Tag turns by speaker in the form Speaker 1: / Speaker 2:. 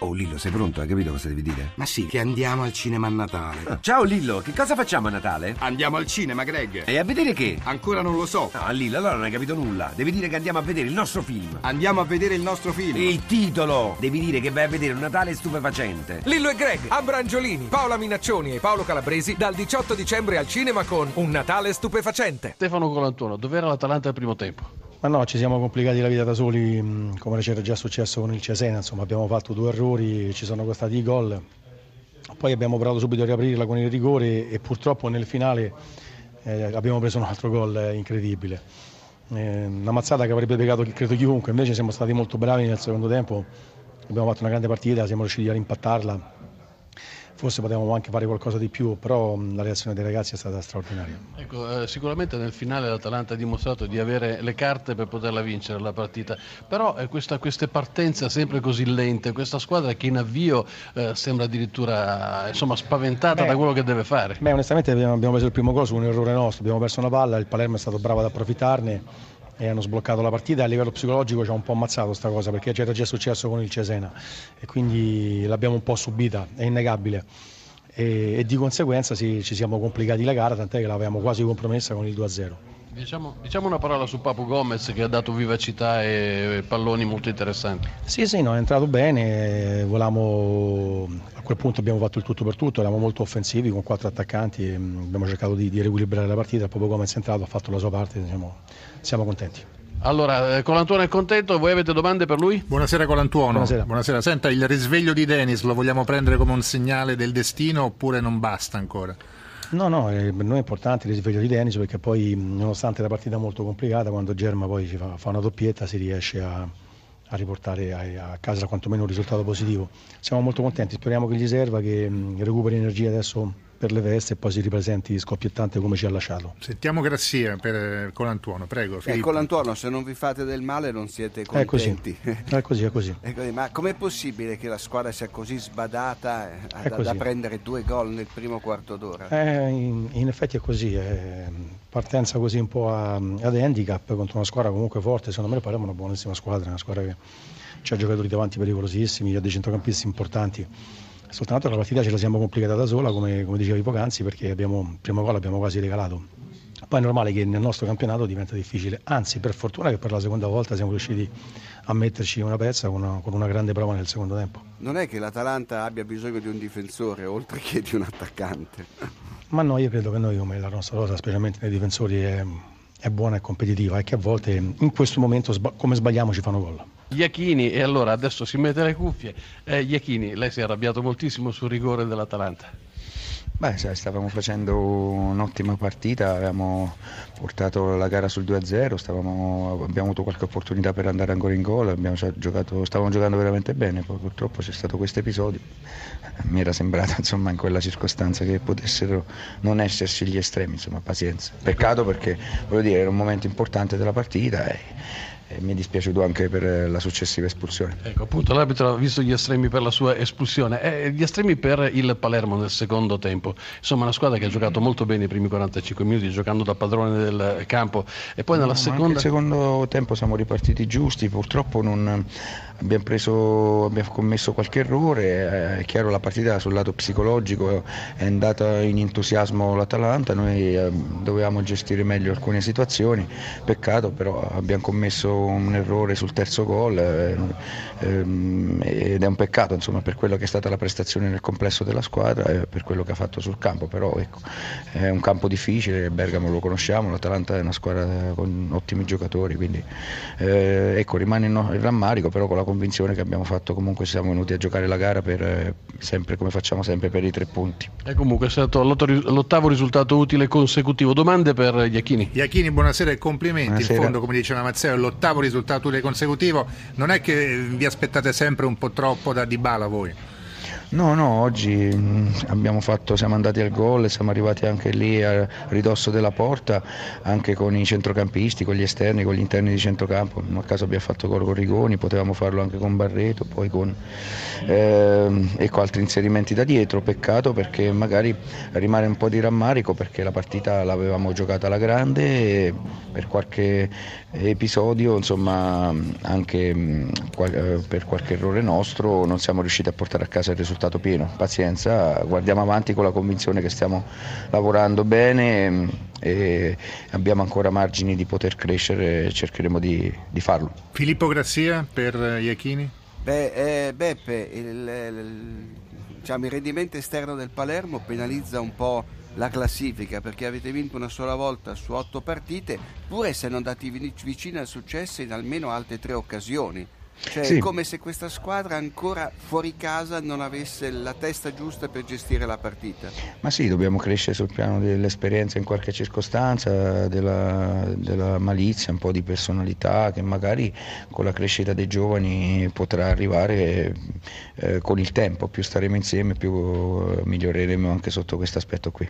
Speaker 1: Oh Lillo, sei pronto? Hai capito cosa devi dire?
Speaker 2: Ma sì, che andiamo al cinema a Natale.
Speaker 1: Ah, ciao Lillo, che cosa facciamo a Natale?
Speaker 2: Andiamo al cinema, Greg.
Speaker 1: E a vedere che?
Speaker 2: Ancora non lo so.
Speaker 1: No, Lillo, allora non hai capito nulla. Devi dire che andiamo a vedere il nostro film.
Speaker 2: Andiamo a vedere il nostro film.
Speaker 1: Il titolo! Devi dire che vai a vedere un Natale stupefacente.
Speaker 3: Lillo e Greg, Abrangiolini, Paola Minaccioni e Paolo Calabresi dal 18 dicembre al cinema con Un Natale stupefacente.
Speaker 4: Stefano Colantuono, dov'era l'Atalanta al primo tempo?
Speaker 5: Ma no, ci siamo complicati la vita da soli, come c'era già successo con il Cesena, insomma abbiamo fatto due errori, ci sono costati i gol, poi abbiamo provato subito a riaprirla con il rigore e purtroppo nel finale eh, abbiamo preso un altro gol eh, incredibile. Eh, una mazzata che avrebbe piegato credo chiunque, invece siamo stati molto bravi nel secondo tempo, abbiamo fatto una grande partita, siamo riusciti a rimpattarla forse potevamo anche fare qualcosa di più, però la reazione dei ragazzi è stata straordinaria.
Speaker 4: Ecco, eh, sicuramente nel finale l'Atalanta ha dimostrato di avere le carte per poterla vincere la partita, però eh, questa, queste partenze sempre così lente, questa squadra che in avvio eh, sembra addirittura insomma, spaventata beh, da quello che deve fare.
Speaker 5: Beh, onestamente abbiamo, abbiamo preso il primo gol su un errore nostro, abbiamo perso una palla, il Palermo è stato bravo ad approfittarne e hanno sbloccato la partita a livello psicologico ci ha un po' ammazzato questa cosa perché c'era già successo con il Cesena e quindi l'abbiamo un po' subita, è innegabile. E, e di conseguenza sì, ci siamo complicati la gara, tant'è che l'avevamo quasi compromessa con il 2-0.
Speaker 4: Diciamo, diciamo, una parola su Papu Gomez che ha dato vivacità e palloni molto interessanti.
Speaker 5: Sì, sì, no, è entrato bene, volamo, a quel punto abbiamo fatto il tutto per tutto, eravamo molto offensivi con quattro attaccanti, abbiamo cercato di, di riequilibrare la partita, Papu Gomez è entrato, ha fatto la sua parte, diciamo, siamo contenti.
Speaker 4: Allora, eh, Colantuono è contento, voi avete domande per lui?
Speaker 6: Buonasera Colantuono.
Speaker 5: Buonasera.
Speaker 6: Buonasera. Senta, il risveglio di Denis lo vogliamo prendere come un segnale del destino oppure non basta ancora?
Speaker 5: No, no, per noi è importante il risveglio di Denis perché poi nonostante la partita molto complicata, quando Germa poi fa, fa una doppietta si riesce a, a riportare a, a, casa quantomeno un risultato positivo. Siamo molto contenti, speriamo che gli serva, che recuperi energia adesso per le veste e poi si ripresenti scoppiettante come ci ha lasciato.
Speaker 6: Sentiamo Grassia per Colantuono, prego.
Speaker 7: Eh, Colantuono, se non vi fate del male non siete contenti.
Speaker 5: È così, è così.
Speaker 7: è così. Ma com'è possibile che la squadra sia così sbadata eh, da, da, prendere due gol nel primo quarto d'ora?
Speaker 5: Eh, in, in, effetti è così, è partenza così un po' a, ad handicap contro una squadra comunque forte, secondo me parliamo di una buonissima squadra, una squadra che ha giocatori davanti pericolosissimi, ha dei centrocampisti importanti soltanto che la partita ce la siamo complicata da sola, come, come dicevi poc'anzi, perché abbiamo, il primo gol l'abbiamo quasi regalato. Poi è normale che nel nostro campionato diventa difficile, anzi per fortuna che per la seconda volta siamo riusciti a metterci una pezza con una, con una grande prova nel secondo tempo.
Speaker 7: Non è che l'Atalanta abbia bisogno di un difensore oltre che di un attaccante?
Speaker 5: Ma no, io credo che noi come la nostra rosa, specialmente nei difensori, è, è buona e competitiva e che a volte in questo momento come sbagliamo ci fanno gol.
Speaker 4: Iachini, e allora adesso si mette le cuffie. Eh, Iachini, lei si è arrabbiato moltissimo sul rigore dell'Atalanta.
Speaker 8: Beh, stavamo facendo un'ottima partita, avevamo portato la gara sul 2-0, stavamo, abbiamo avuto qualche opportunità per andare ancora in gol, stavamo giocando veramente bene, poi purtroppo c'è stato questo episodio. Mi era sembrato insomma, in quella circostanza che potessero non esserci gli estremi, insomma pazienza. Peccato perché voglio dire, era un momento importante della partita e mi è dispiaciuto anche per la successiva espulsione.
Speaker 4: Ecco, appunto, l'arbitro ha visto gli estremi per la sua espulsione. E gli estremi per il Palermo nel secondo tempo. Insomma, una squadra che ha giocato molto bene i primi 45 minuti, giocando da padrone del campo. E poi nella
Speaker 8: no,
Speaker 4: seconda...
Speaker 8: Nel secondo tempo siamo ripartiti giusti, purtroppo non abbiamo, preso, abbiamo commesso qualche errore, è chiaro la partita sul lato psicologico è andata in entusiasmo l'Atalanta, noi eh, dovevamo gestire meglio alcune situazioni, peccato però abbiamo commesso un errore sul terzo gol eh, ehm, ed è un peccato insomma, per quello che è stata la prestazione nel complesso della squadra e per quello che ha fatto sul campo, però ecco, è un campo difficile, Bergamo lo conosciamo, l'Atalanta è una squadra con ottimi giocatori, quindi eh, ecco, rimane il rammarico però con la convinzione che abbiamo fatto comunque siamo venuti a giocare la gara per, eh, sempre come facciamo sempre per i tre punti.
Speaker 4: E comunque è stato l'ottavo risultato utile consecutivo. Domande per Iachini.
Speaker 6: Iachini, buonasera e complimenti. Buonasera. In fondo, come diceva Mazzeo, è l'ottavo risultato utile consecutivo. Non è che vi aspettate sempre un po' troppo da Dybala voi?
Speaker 8: No, no, oggi mm, fatto, siamo andati al gol, siamo arrivati anche lì a ridosso della porta, anche con i centrocampisti, con gli esterni, con gli interni di centrocampo. A caso abbiamo fatto gol con Rigoni, potevamo farlo anche con Barreto, poi con, eh, e con altri inserimenti da dietro. Peccato perché magari rimane un po' di rammarico perché la partita l'avevamo giocata alla grande e per qualche episodio, insomma, anche mm, eh, per qualche errore nostro non siamo riusciti a portare a casa il risultato pieno. Pazienza, guardiamo avanti con la convinzione che stiamo lavorando bene mm, e abbiamo ancora margini di poter crescere e cercheremo di, di farlo.
Speaker 6: Filippo Grazia per Iachini?
Speaker 7: Beh, eh, Beppe, il, il, diciamo, il rendimento esterno del Palermo penalizza un po' la classifica perché avete vinto una sola volta su otto partite, pur essendo andati vicini al successo in almeno altre tre occasioni. Cioè, sì. è come se questa squadra ancora fuori casa non avesse la testa giusta per gestire la partita.
Speaker 8: Ma sì, dobbiamo crescere sul piano dell'esperienza in qualche circostanza, della, della malizia, un po' di personalità che magari con la crescita dei giovani potrà arrivare eh, con il tempo, più staremo insieme più eh, miglioreremo anche sotto questo aspetto qui.